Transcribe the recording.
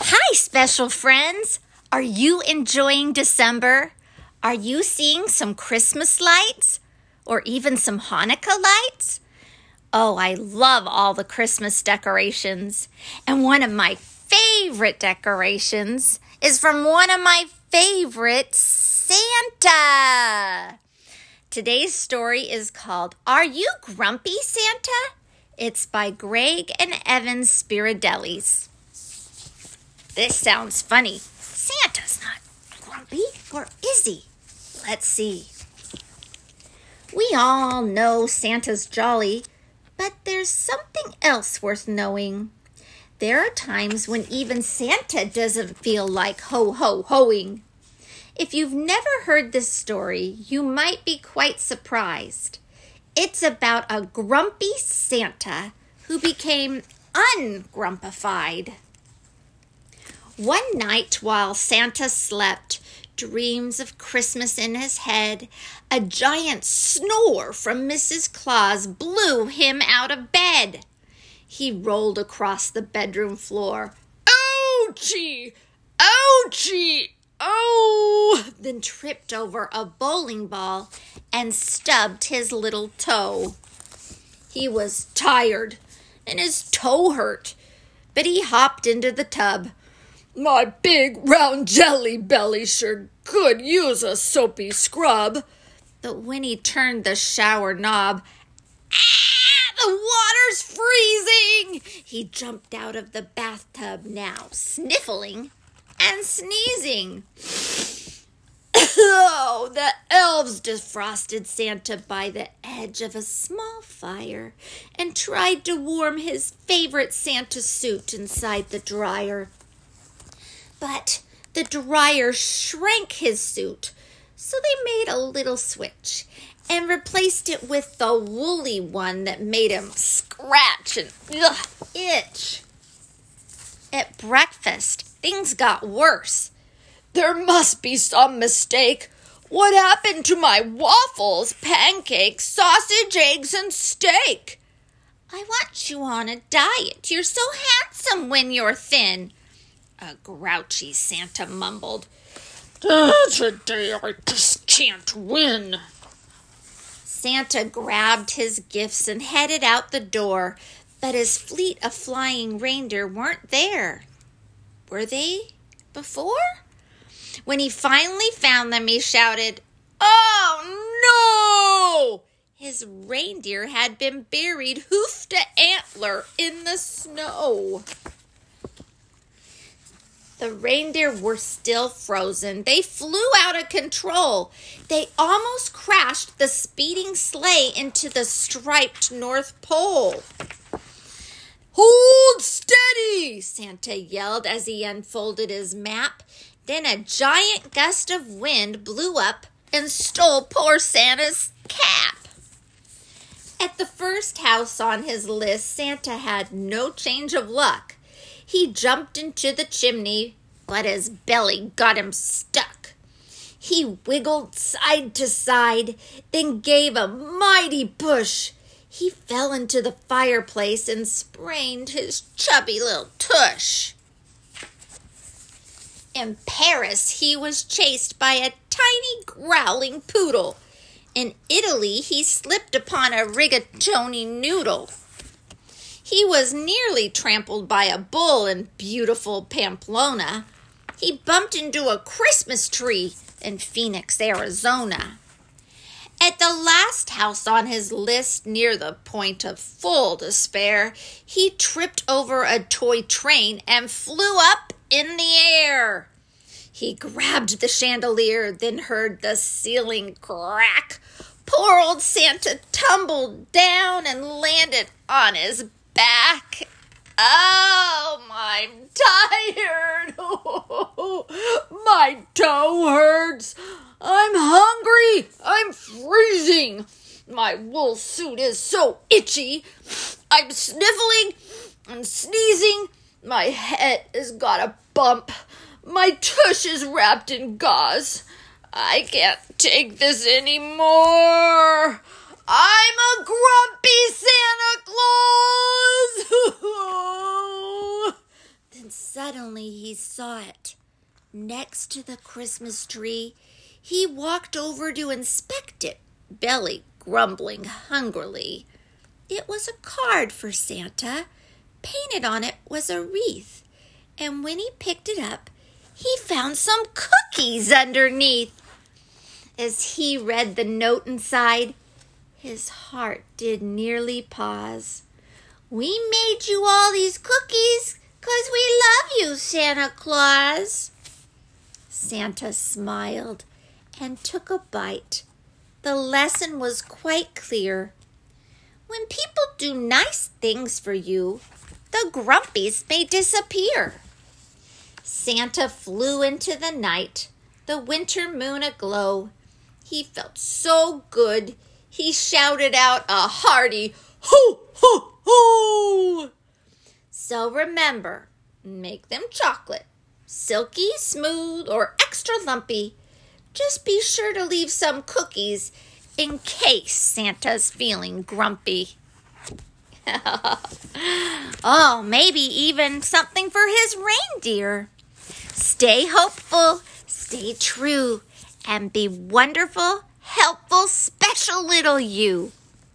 Hi, special friends. Are you enjoying December? Are you seeing some Christmas lights or even some Hanukkah lights? Oh, I love all the Christmas decorations. And one of my favorite decorations is from one of my favorite Santa. Today's story is called Are You Grumpy Santa? It's by Gregg and Evan Spiridellis. This sounds funny. Santa's not grumpy, or is he? Let's see. We all know Santa's jolly, but there's something else worth knowing. There are times when even Santa doesn't feel like ho ho hoing. If you've never heard this story, you might be quite surprised. It's about a grumpy Santa who became ungrumpified. One night while Santa slept, dreams of Christmas in his head, a giant snore from Mrs. Claus blew him out of bed. He rolled across the bedroom floor. Ouchie! Ouchie! Oh! Then tripped over a bowling ball and stubbed his little toe. He was tired and his toe hurt, but he hopped into the tub. My big round jelly belly sure could use a soapy scrub. But when he turned the shower knob, ah, the water's freezing! He jumped out of the bathtub now, sniffling and sneezing. oh, the elves defrosted Santa by the edge of a small fire and tried to warm his favorite Santa suit inside the dryer. But the dryer shrank his suit, so they made a little switch and replaced it with the woolly one that made him scratch and ugh, itch. At breakfast, things got worse. There must be some mistake. What happened to my waffles, pancakes, sausage, eggs, and steak? I want you on a diet. You're so handsome when you're thin. A grouchy Santa mumbled. Today I just can't win. Santa grabbed his gifts and headed out the door, but his fleet of flying reindeer weren't there. Were they before? When he finally found them, he shouted, Oh no! His reindeer had been buried hoof to antler in the snow. The reindeer were still frozen. They flew out of control. They almost crashed the speeding sleigh into the striped North Pole. Hold steady! Santa yelled as he unfolded his map. Then a giant gust of wind blew up and stole poor Santa's cap. At the first house on his list, Santa had no change of luck. He jumped into the chimney, but his belly got him stuck. He wiggled side to side, then gave a mighty push. He fell into the fireplace and sprained his chubby little tush. In Paris, he was chased by a tiny growling poodle. In Italy, he slipped upon a rigatoni noodle. He was nearly trampled by a bull in beautiful Pamplona. He bumped into a Christmas tree in Phoenix, Arizona. At the last house on his list, near the point of full despair, he tripped over a toy train and flew up in the air. He grabbed the chandelier, then heard the ceiling crack. Poor old Santa tumbled down and landed on his back. Oh, I'm tired. my toe hurts. I'm hungry. I'm freezing. My wool suit is so itchy. I'm sniffling and sneezing. My head has got a bump. My tush is wrapped in gauze. I can't take this anymore. I'm a grumpy Santa Claus. then suddenly he saw it. Next to the Christmas tree, he walked over to inspect it, belly grumbling hungrily. It was a card for Santa. Painted on it was a wreath, and when he picked it up, he found some cookies underneath. As he read the note inside, his heart did nearly pause. We made you all these cookies 'cause we love you, Santa Claus. Santa smiled and took a bite. The lesson was quite clear. When people do nice things for you, the grumpies may disappear. Santa flew into the night, the winter moon aglow. He felt so good, he shouted out a hearty ho, ho, ho! So remember, make them chocolate, silky, smooth, or extra lumpy. Just be sure to leave some cookies in case Santa's feeling grumpy. oh, maybe even something for his reindeer. Stay hopeful, stay true, and be wonderful, helpful, special little you.